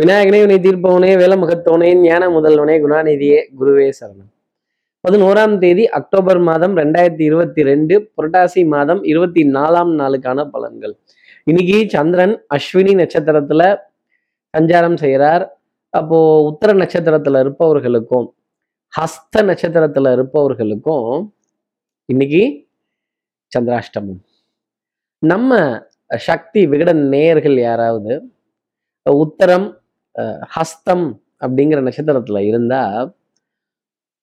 விநாயகனே வினை தீர்ப்பவனே வேலமுகத்தவனே ஞான முதல்வனே குணாநிதியே குருவே சரணம். பதினோராம் தேதி அக்டோபர் மாதம் ரெண்டாயிரத்தி இருபத்தி ரெண்டு புரட்டாசி மாதம் இருபத்தி நாலாம் நாளுக்கான பலன்கள். இன்னைக்கு சந்திரன் அஸ்வினி நட்சத்திரத்துல சஞ்சாரம் செய்கிறார். அப்போ உத்தர நட்சத்திரத்துல இருப்பவர்களுக்கும் ஹஸ்த நட்சத்திரத்துல இருப்பவர்களுக்கும் இன்னைக்கு சந்திராஷ்டமம். நம்ம சக்தி விகடன் நேயர்கள் யாராவது உத்தரம் ஹஸ்தம் அப்படிங்கிற நட்சத்திரத்துல இருந்தா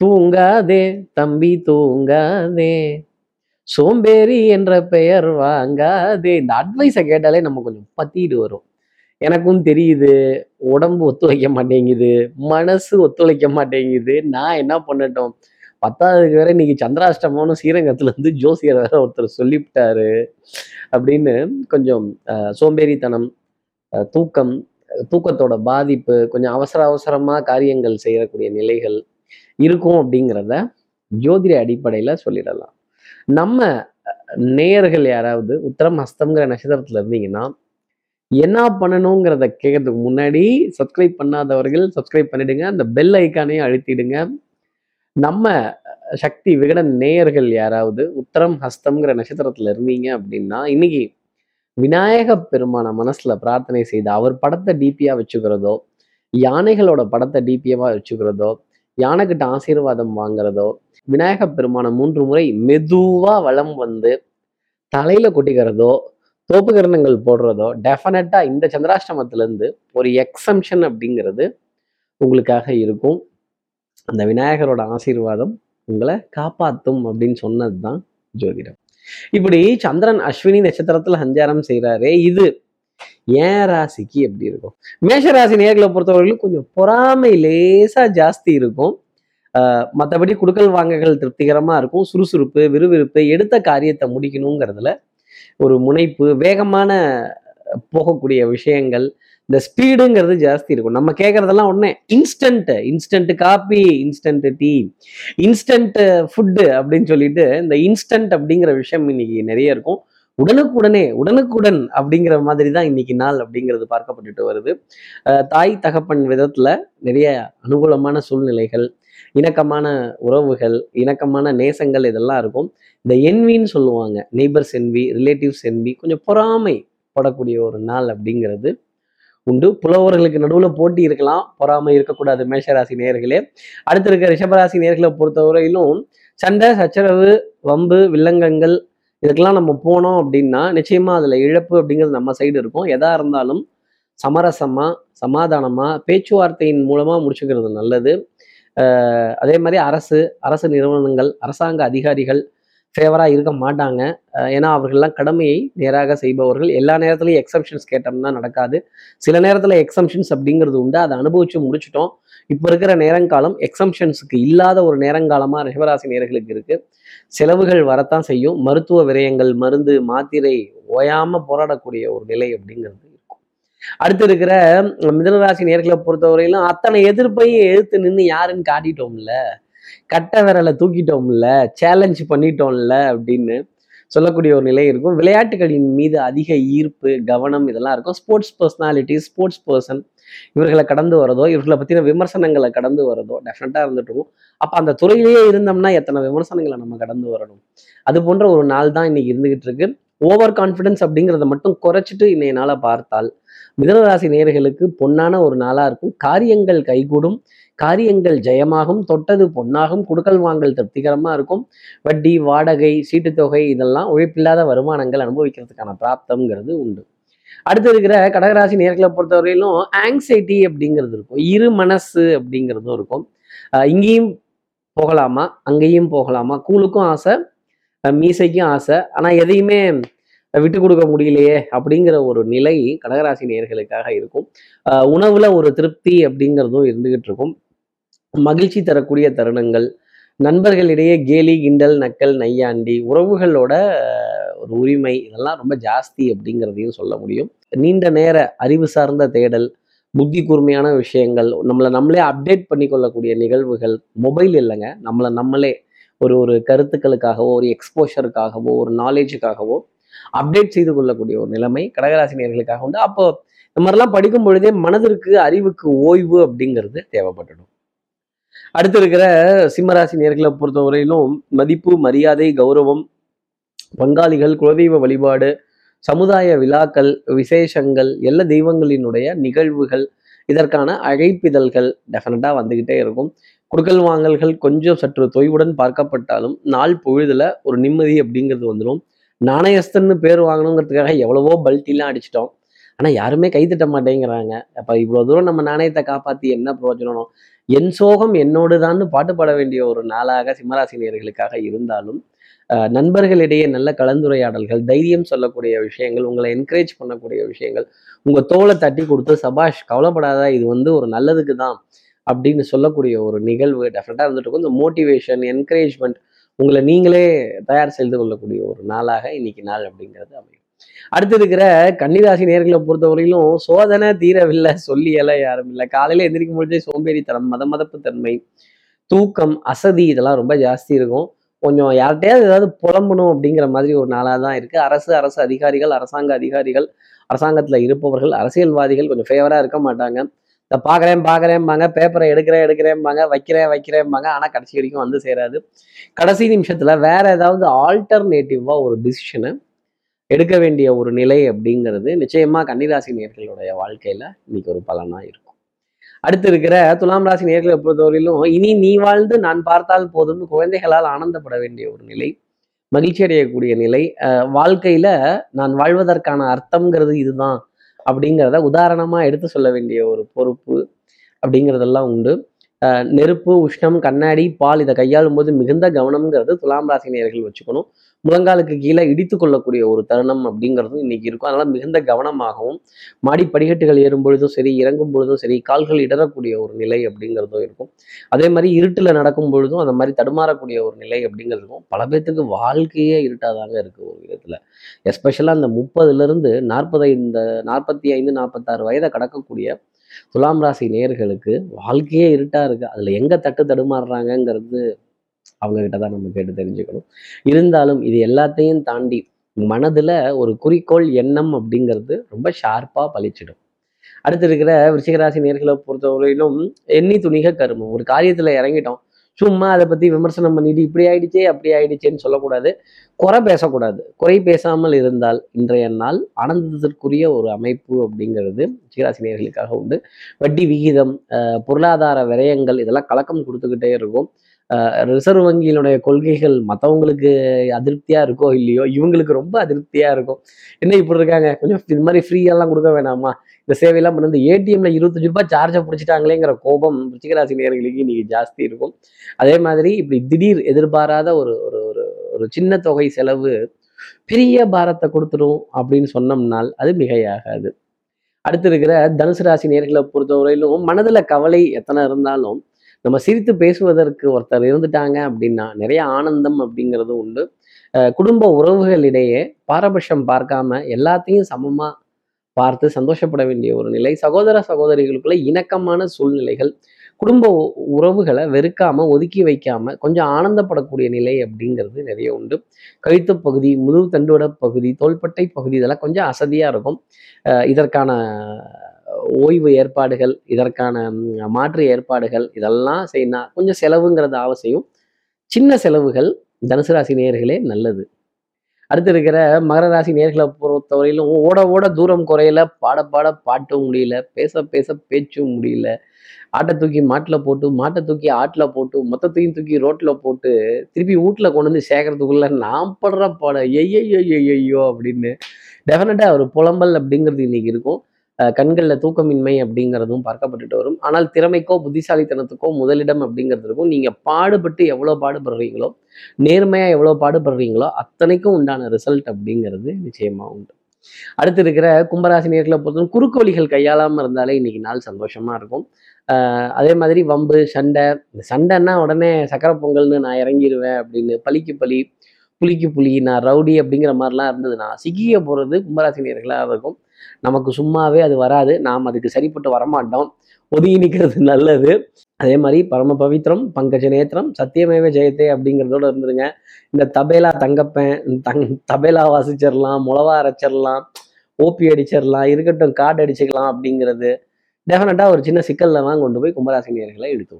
தூங்காதே தம்பி தூங்காதே. சோம்பேறி என்ற பெயர் வாங்காதே. இந்த அட்வைஸை கேட்டாலே நம்ம கொஞ்சம் பத்திட்டு வரும். எனக்கும் தெரியுது உடம்பு ஒத்துழைக்க மாட்டேங்குது மனசு ஒத்துழைக்க மாட்டேங்குது. நான் என்ன பண்ணட்டும்? பத்தாவதுக்கு வேற இன்னைக்கு சந்திராஷ்டமம்னு ஸ்ரீரங்கத்துல இருந்து ஜோசியர் வேற ஒருத்தர் சொல்லிவிட்டாரு. அப்படின்னு கொஞ்சம் அஹ், சோம்பேறித்தனம் தூக்கம் தூக்கத்தோட பாதிப்பு கொஞ்சம் அவசர அவசரமா காரியங்கள் செய்யக்கூடிய நிலைகள் இருக்கும் அப்படிங்கிறத ஜோதிட அடிப்படையில சொல்லிடலாம். நம்ம நேயர்கள் யாராவது உத்தரம் ஹஸ்தம்ங்கிற நட்சத்திரத்துல இருந்தீங்கன்னா என்ன பண்ணணுங்கிறத கேட்கறதுக்கு முன்னாடி சப்ஸ்கிரைப் பண்ணாதவர்கள் சப்ஸ்கிரைப் பண்ணிடுங்க. அந்த பெல் ஐக்கானையும் அழுத்திடுங்க. நம்ம சக்தி விகடன் நேயர்கள் யாராவது உத்தரம் ஹஸ்தம்ங்கிற நட்சத்திரத்துல இருந்தீங்க அப்படின்னா இன்னைக்கு விநாயக பெருமான மனசுல பிரார்த்தனை செய்து அவர் படத்தை டிபியா வச்சுக்கிறதோ யானைகளோட படத்தை டிபியவா வச்சுக்கிறதோ யானைக்கிட்ட ஆசீர்வாதம் வாங்குறதோ விநாயக பெருமான மூன்று முறை மெதுவா வளம் வந்து தலையில கொட்டிக்கிறதோ தோப்புகரணங்கள் போடுறதோ டெஃபினட்டா இந்த சந்திராஷ்டமத்துல இருந்து ஒரு எக்ஸம்ஷன் அப்படிங்கிறது உங்களுக்காக இருக்கும். அந்த விநாயகரோட ஆசீர்வாதம் உங்களை காப்பாத்தும் அப்படின்னு சொன்னது தான் ஜோதிடம். இப்படி சந்திரன் அஸ்வினி நட்சத்திரத்துல சஞ்சாரம் செய்கிறாரே இது ஏன் ராசிக்கு எப்படி இருக்கும்? மேஷ ராசி நேர்களை பொறுத்தவரைக்கும் கொஞ்சம் பொறாமை லேசா ஜாஸ்தி இருக்கும். ஆஹ் மற்றபடி குடுக்கல் வாங்கல்கள் திருப்திகரமா இருக்கும். சுறுசுறுப்பு விறுவிறுப்பு எடுத்த காரியத்தை முடிக்கணுங்கிறதுல ஒரு முனைப்பு வேகமான போகக்கூடிய விஷயங்கள் இந்த ஸ்பீடுங்கிறது ஜாஸ்தி இருக்கும். நம்ம கேட்கறதெல்லாம் உடனே instant instant coffee instant tea instant food அப்படின்னு சொல்லிட்டு இந்த இன்ஸ்டன்ட் அப்படிங்கிற விஷயம் இன்னைக்கு நிறைய இருக்கும். உடனுக்குடனே உடனுக்குடன் அப்படிங்கிற மாதிரி தான் இன்னைக்கு நாள் அப்படிங்கிறது பார்க்கப்பட்டுட்டு வருது. தாய் தகப்பன் விதத்துல நிறைய அனுகூலமான சூழ்நிலைகள் இணக்கமான உறவுகள் இணக்கமான நேசங்கள் இதெல்லாம் இருக்கும். இந்த என்வின்னு சொல்லுவாங்க. நெய்பர்ஸ் என்வி ரிலேட்டிவ்ஸ் என்வி கொஞ்சம் பொறாமை படக்கூடிய ஒரு நாள் அப்படிங்கிறது. உண்டு. புலவர்களுக்கு நடுவில் போட்டி இருக்கலாம். பொறாமை இருக்கக்கூடாது மேஷராசி நேர்களே அடுத்து இருக்க ரிஷபராசி நேர்களை பொறுத்தவரையிலும் சண்டை சச்சரவு வம்பு வில்லங்கங்கள் இதுக்கெல்லாம் நம்ம போனோம் அப்படின்னா நிச்சயமா அதுல இழப்பு அப்படிங்கிறது நம்ம சைடு இருக்கும். எதா இருந்தாலும் சமரசமா சமாதானமா பேச்சுவார்த்தையின் மூலமா முடிச்சுக்கிறது நல்லது. அதே மாதிரி அரசு அரசு நிறுவனங்கள் அரசாங்க அதிகாரிகள் ஃபேவராக இருக்க மாட்டாங்க. ஏன்னா அவர்கள்லாம் கடமையை நேராக செய்பவர்கள். எல்லா நேரத்துலையும் எக்ஸம்ஷன்ஸ் கேட்டோம்னா நடக்காது. சில நேரத்தில் எக்ஸம்ஷன்ஸ் அப்படிங்கிறது உண்டு. அதை அனுபவிச்சு முடிச்சிட்டோம். இப்போ இருக்கிற நேரங்காலம் எக்ஸம்ஷன்ஸுக்கு இல்லாத ஒரு நேரங்காலமாக ரிஷபராசி நேர்களுக்கு இருக்கு. செலவுகள் வரத்தான் செய்யும். மருத்துவ விரயங்கள் மருந்து மாத்திரை ஓயாமல் போராடக்கூடிய ஒரு நிலை அப்படிங்கிறது இருக்கும். அடுத்து இருக்கிற மிதனராசி நேர்களை பொறுத்தவரையிலும் அத்தனை எதிர்ப்பையும் எதிர்த்து நின்று யாருன்னு காட்டிட்டோம்ல? கட்ட விரலை தூக்கிட்டோம்ல சேலஞ்ச் பண்ணிட்டோம்ல அப்படின்னு சொல்லக்கூடிய ஒரு நிலை இருக்கும். விளையாட்டுகளின் மீது அதிக ஈர்ப்பு கவனம் இதெல்லாம் இருக்கும். ஸ்போர்ட்ஸ் பர்சனாலிட்டி ஸ்போர்ட்ஸ் பர்சன் இவர்களை கடந்து வரதோ இவர்களை பற்றின விமர்சனங்களை கடந்து வரதோ டெஃபினட்டாக இருந்துட்டு இருக்கும். அப்போ அந்த துறையிலேயே இருந்தோம்னா எத்தனை விமர்சனங்களை நம்ம கடந்து வரணும்? அது போன்ற ஒரு நாள் தான் இன்னைக்கு இருந்துகிட்டு இருக்கு. ஓவர் கான்ஃபிடன்ஸ் அப்படிங்கிறத மட்டும் குறைச்சிட்டு இன்னைய நாளை பார்த்தால் மிதனராசி நேர்களுக்கு பொன்னான ஒரு நாளாக இருக்கும். காரியங்கள் கைகூடும். காரியங்கள் ஜெயமாகும் தொட்டது பொன்னாகும் குடுக்கல் வாங்கல் திருப்திகரமாக இருக்கும். வட்டி வாடகை சீட்டுத்தொகை இதெல்லாம் உழைப்பில்லாத வருமானங்கள் அனுபவிக்கிறதுக்கான பிராப்தம்ங்கிறது உண்டு. அடுத்து இருக்கிற கடகராசி நேர்களை பொறுத்தவரையிலும் ஆங்ஸைட்டி அப்படிங்கிறது இருக்கும். இரு மனசு அப்படிங்கிறதும் இருக்கும். இங்கேயும் போகலாமா? அங்கேயும் போகலாமா? கூலுக்கும் ஆசை மீசைக்கும் ஆசை. ஆனால் எதையுமே விட்டு கொடுக்க முடியலையே அப்படிங்கிற ஒரு நிலை கடகராசி நேர்களுக்காக இருக்கும். உணவுல ஒரு திருப்தி அப்படிங்கிறதும் இருந்துகிட்டு இருக்கும். மகிழ்ச்சி தரக்கூடிய தருணங்கள். நண்பர்களிடையே கேலி கிண்டல் நக்கல் நையாண்டி உறவுகளோட ஒரு உரிமை இதெல்லாம் ரொம்ப ஜாஸ்தி அப்படிங்கிறதையும் சொல்ல முடியும். நீண்ட நேர அறிவு சார்ந்த தேடல் புத்தி கூர்மையான விஷயங்கள் நம்மளை நம்மளே அப்டேட் பண்ணிக்கொள்ளக்கூடிய நிகழ்வுகள் மொபைல் இல்லைங்க. நம்மளை நம்மளே ஒரு ஒரு கருத்துக்களுக்காகவோ ஒரு எக்ஸ்போஷருக்காகவோ ஒரு நாலேஜுக்காகவோ அப்டேட் செய்து கொள்ளக்கூடிய ஒரு நிலைமை கடகராசினியர்களுக்காக உண்டு. அப்போ இந்த மாதிரிலாம் படிக்கும் பொழுதே மனதிற்கு அறிவுக்கு ஓய்வு அப்படிங்கிறது தேவைப்பட்டுடும். அடுத்து இருக்கிற சிம்மராசி நேர்களை பொறுத்தவரையிலும் மதிப்பு மரியாதை கௌரவம் பங்காளிகள் குலதெய்வ வழிபாடு சமுதாய விழாக்கள் விசேஷங்கள் எல்லா தெய்வங்களினுடைய நிகழ்வுகள் இதற்கான அழைப்பிதழ்கள் டெஃபினட்டாக வந்துக்கிட்டே இருக்கும். குடுக்கல் வாங்கல்கள் கொஞ்சம் சற்று தொய்வுடன் பார்க்கப்பட்டாலும் நாள் பொழுதுல ஒரு நிம்மதி அப்படிங்கிறது வந்துடும். நாணயஸ்தன்னு பேர் வாங்கணுங்கிறதுக்காக எவ்வளவோ பல்ட்டிலாம் அடிச்சிட்டோம். ஆனா யாருமே கை தட்ட மாட்டேங்கிறாங்க அப்ப இவ்வளவு தூரம் நம்ம நாணயத்தை காப்பாத்தி என்ன பிரயோஜனம்? என் சோகம் என்னோடுதான்னு பாட்டு பாட வேண்டிய ஒரு நாளாக சிம்மராசினியர்களுக்காக இருந்தாலும் நண்பர்களிடையே நல்ல கலந்துரையாடல்கள் தைரியம் சொல்லக்கூடிய விஷயங்கள் உங்களை என்கரேஜ் பண்ணக்கூடிய விஷயங்கள் உங்க தோலை தட்டி கொடுத்து சபாஷ் கவலைப்படாத இது வந்து ஒரு நல்லதுக்கு தான் அப்படின்னு சொல்லக்கூடிய ஒரு நிகழ்வு டெஃபினட்டாக இருந்துட்டு இருக்கும். இந்த மோட்டிவேஷன் என்கரேஜ்மெண்ட் உங்களை நீங்களே தயார் செய்து கொள்ளக்கூடிய ஒரு நாளாக இன்னைக்கு நாள் அப்படிங்கிறது அமையும். அடுத்து இருக்கிற கன்னிராசி நேர்களை பொறுத்தவரையிலும் சோதனை தீரவில்லை சொல்லி எல்லாம் யாரும் இல்லை. காலையில எந்திரிக்கும் பொழுதே சோம்பேறித்தனம் மத மதப்பு தன்மை தூக்கம் அசதி இதெல்லாம் ரொம்ப ஜாஸ்தி இருக்கும். கொஞ்சம் யார்கிட்டயாவது ஏதாவது புலம்பணும் அப்படிங்கிற மாதிரி ஒரு நாளாக தான் இருக்கு. அரசு அரசு அதிகாரிகள் அரசாங்க அதிகாரிகள் அரசாங்கத்தில் இருப்பவர்கள் அரசியல்வாதிகள் கொஞ்சம் ஃபேவராக இருக்க மாட்டாங்க. இந்த பார்க்குறேன் பார்க்குறேன்பாங்க பேப்பரை எடுக்கிறேன் எடுக்கிறேன்பாங்க வைக்கிறேன் வைக்கிறேன்பாங்க. ஆனால் கடைசி வரைக்கும் வந்து சேராது. கடைசி நிமிஷத்தில் வேற ஏதாவது ஆல்டர்னேட்டிவாக ஒரு டிசிஷனை எடுக்க வேண்டிய ஒரு நிலை அப்படிங்கிறது நிச்சயமா கன்னிராசி நேர்களுடைய வாழ்க்கையில இன்னைக்கு ஒரு பலனா இருக்கும். அடுத்து இருக்கிற துலாம் ராசி நேர்களை பொறுத்தவரையிலும் இனி நீ வாழ்ந்து நான் பார்த்தால் போதும் குழந்தைகளால் ஆனந்தப்பட வேண்டிய ஒரு நிலை மகிழ்ச்சி அடையக்கூடிய நிலை அஹ் வாழ்க்கையில நான் வாழ்வதற்கான அர்த்தம்ங்கிறது இதுதான் அப்படிங்கிறத உதாரணமா எடுத்து சொல்ல வேண்டிய ஒரு பொறுப்பு அப்படிங்கிறதெல்லாம் உண்டு. நெருப்பு உஷ்ணம் கண்ணாடி பால் இதை கையாளும் போது மிகுந்த கவனம்ங்கிறது துலாம் ராசி நேர்கள் வச்சுக்கணும். முழங்காலுக்கு கீழே இடித்து கொள்ளக்கூடிய ஒரு தருணம் அப்படிங்கிறதும் இன்னைக்கு இருக்கும். அதனால மிகுந்த கவனமாகவும் மாடி படிக்கட்டுகள் ஏறும் பொழுதும் சரி இறங்கும் பொழுதும் சரி கால்கள் இடறக்கூடிய ஒரு நிலை அப்படிங்கிறதும் இருக்கும். அதே மாதிரி இருட்டுல நடக்கும் பொழுதும் அந்த மாதிரி தடுமாறக்கூடிய ஒரு நிலை அப்படிங்கிறதுக்கும் பல பேர்த்துக்கு வாழ்க்கையே இருட்டாதாங்க இருக்கு ஒரு விதத்துல. எஸ்பெஷலாக அந்த முப்பதுல இருந்து நாற்பது இந்த நாற்பத்தி ஐந்து நாற்பத்தாறு வயதை கடக்கக்கூடிய துலாம் ராசி நேயர்களுக்கு வாழ்க்கையே இருட்டா இருக்கு. அதுல எங்க தட்டு தடுமாறுறாங்கங்கிறது அவங்க கிட்டதான் நம்ம கேட்டு தெரிஞ்சுக்கணும். இருந்தாலும் இது எல்லாத்தையும் தாண்டி மனதுல ஒரு குறிக்கோள் எண்ணம் அப்படிங்கிறது ரொம்ப ஷார்ப்பா பழிச்சிடும் அடுத்து இருக்கிற விருச்சிகராசி நேர்களை பொறுத்தவரையிலும் எண்ணி துணிக கருமம். ஒரு காரியத்துல இறங்கிட்டோம். சும்மா அதை பத்தி விமர்சனம் பண்ணிட்டு இப்படி ஆயிடுச்சே அப்படி ஆயிடுச்சேன்னு சொல்லக்கூடாது. குறை பேசக்கூடாது. குறை பேசாமல் இருந்தால் இன்றைய நாள் ஆனந்தத்திற்குரிய ஒரு அமைப்பு அப்படிங்கிறது சீராசினியர்களுக்காக உண்டு. வட்டி விகிதம் அஹ் பொருளாதார விரயங்கள் இதெல்லாம் கலக்கம் கொடுத்துக்கிட்டே இருக்கும். ரிசர்வ் வங்கியினுடைய கொள்கைகள் மற்றவங்களுக்கு அதிருப்தியா இருக்கோ இல்லையோ இவங்களுக்கு ரொம்ப அதிருப்தியா இருக்கும். என்ன இப்படி இருக்காங்க? கொஞ்சம் இது மாதிரி ஃப்ரீயெல்லாம் கொடுக்க வேணாமா? இந்த சேவையெல்லாம் பண்ணி ஏடிஎம்ல இருபத்தஞ்சு ரூபாய் சார்ஜை பிடிச்சிட்டாங்களேங்கிற கோபம் ருச்சிகராசி நேர்களுக்கு இன்னைக்கு ஜாஸ்தி இருக்கும். அதே மாதிரி இப்படி திடீர் எதிர்பாராத ஒரு ஒரு ஒரு ஒரு சின்ன தொகை செலவு பெரிய பாரத்தை கொடுத்துரும் அப்படின்னு சொன்னோம்னால் அது மிகையாகாது. அடுத்து இருக்கிற தனுசு ராசி நேர்களை பொறுத்தவரையிலும் மனதுல கவலை எத்தனை இருந்தாலும் நம்ம சிரித்து பேசுவதற்கு ஒருத்தர் இருந்துட்டாங்க அப்படின்னா நிறைய ஆனந்தம் அப்படிங்கிறது உண்டு. குடும்ப உறவுகளிடையே பாரபட்சம் பார்க்காம எல்லாத்தையும் சமமா பார்த்து சந்தோஷப்பட வேண்டிய ஒரு நிலை. சகோதர சகோதரிகளுக்குள்ள இணக்கமான சூழ்நிலைகள் குடும்ப உ- உறவுகளை வெறுக்காம ஒதுக்கி வைக்காம கொஞ்சம் ஆனந்தப்படக்கூடிய நிலை அப்படிங்கிறது நிறைய உண்டு. கழுத்து பகுதி முதுகு தண்டுவட பகுதி தோள்பட்டை பகுதி இதெல்லாம் கொஞ்சம் அசதியா இருக்கும். அஹ் இதற்கான ஓய்வு ஏற்பாடுகள் இதற்கான மாற்று ஏற்பாடுகள் இதெல்லாம் செய்யினா கொஞ்சம் செலவுங்கிறது அவசியம் சின்ன செலவுகள் தனுசு ராசி நேர்களே நல்லது. அடுத்து இருக்கிற மகர ராசி நேர்களை பொறுத்தவரையிலும் ஓட ஓட தூரம் குறையல பாட பாட பாட்டும் முடியல பேச பேச பேச்சும் முடியல. ஆட்டை தூக்கி மாட்டில் போட்டு மாட்டை தூக்கி ஆட்டில் போட்டு மொத்தத்தையும் தூக்கி ரோட்டில் போட்டு திருப்பி வீட்டில் கொண்டு வந்து சேர்க்கறதுக்குள்ள நான் படுற பாட ஐயோ ஐயோ அப்படின்னு டெஃபினட்டாக ஒரு புலம்பல் அப்படிங்கிறது இன்னைக்கு இருக்கும். கண்களில் தூக்கமின்மை அப்படிங்கிறதும் பார்க்கப்பட்டுட்டு வரும். ஆனால் திறமைக்கோ புத்திசாலித்தனத்துக்கோ முதலிடம் அப்படிங்கிறது இருக்கும். நீங்க பாடுபட்டு எவ்வளவு பாடுபடுறீங்களோ நேர்மையா எவ்வளவு பாடுபடுறீங்களோ அத்தனைக்கும் உண்டான ரிசல்ட் அப்படிங்கிறது நிச்சயமா உண்டு. அடுத்து இருக்கிற கும்பராசி நேர்களை பொறுத்தவரை குறுக்கு வழிகள் கையாளாம இருந்தாலே இன்னைக்கு நாள் சந்தோஷமா இருக்கும். ஆஹ் அதே மாதிரி வம்பு சண்டை இந்த சண்டைன்னா உடனே சக்கரை பொங்கல்னு நான் இறங்கிடுவேன் அப்படின்னு பலிக்கு பலி புலிக்கு புலி நான் ரவுடி அப்படிங்கிற மாதிரிலாம் இருந்ததுன்னா சிக்கிய போகிறது கும்பராசினியர்களாக இருக்கும். நமக்கு சும்மாவே அது வராது. நாம் அதுக்கு சரிப்பட்டு வரமாட்டோம். ஒதுங்கி நிற்கிறது நல்லது. அதே மாதிரி பரம பவித்ரம் பங்கஜ நேத்திரம் சத்தியமேவ ஜெயத்தே அப்படிங்கிறதோட இருந்துருங்க இந்த தபேலா தங்கப்பேன் தங் தபேலா வாசிச்சிடலாம் முளவா அரைச்சிடலாம் ஓபி அடிச்சிடலாம் இருக்கட்டும் கார்டு அடிச்சுக்கலாம் அப்படிங்கிறது டெஃபினட்டாக ஒரு சின்ன சிக்கலில் தான் கொண்டு போய் கும்பராசி நேர்களை இழுத்து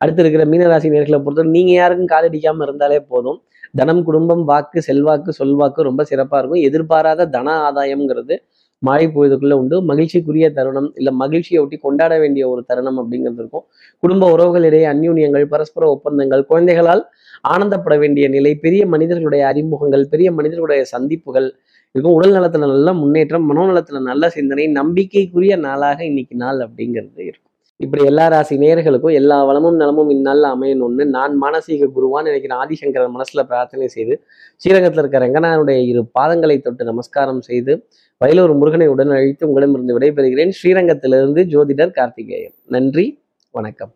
அடுத்து இருக்கிற மீனராசி நேர்களை பொறுத்தவரை நீங்கள் யாருக்கும் கால் இருந்தாலே போதும். தனம் குடும்பம் வாக்கு செல்வாக்கு சொல்வாக்கு ரொம்ப சிறப்பாக இருக்கும். எதிர்பாராத தன ஆதாயம்ங்கிறது மழை பொழுதுக்குள்ள உண்டு. மகிழ்ச்சிக்குரிய தருணம் இல்லை மகிழ்ச்சியை ஒட்டி கொண்டாட வேண்டிய ஒரு தருணம் அப்படிங்கிறது இருக்கும். குடும்ப உறவுகளிடையே அந்யூன்யங்கள் பரஸ்பர ஒப்பந்தங்கள் குழந்தைகளால் ஆனந்தப்பட வேண்டிய நிலை பெரிய மனிதர்களுடைய அறிமுகங்கள் பெரிய மனிதர்களுடைய சந்திப்புகள் இருக்கும். உடல் நலத்துல நல்ல முன்னேற்றம் மனோநலத்துல நல்ல சிந்தனை நம்பிக்கைக்குரிய நாளாக இன்னைக்கு நாள் அப்படிங்கிறது இருக்கும். இப்படி எல்லா ராசி நேர்களுக்கும் எல்லா வளமும் நலமும் இந்நாளில் அமையணும்னு நான் மானசீக குருவான்னு நினைக்கிறேன். ஆதிசங்கரன் மனசுல பிரார்த்தனை செய்து ஸ்ரீரங்கத்தில் இருக்க ரங்கனாருடைய இரு பாதங்களை தொட்டு நமஸ்காரம் செய்து வயலூர் முருகனை உடன் அழைத்து உங்களிடமிருந்து விடைபெறுகிறேன். ஸ்ரீரங்கத்திலிருந்து ஜோதிடர் கார்த்திகேயன். நன்றி வணக்கம்.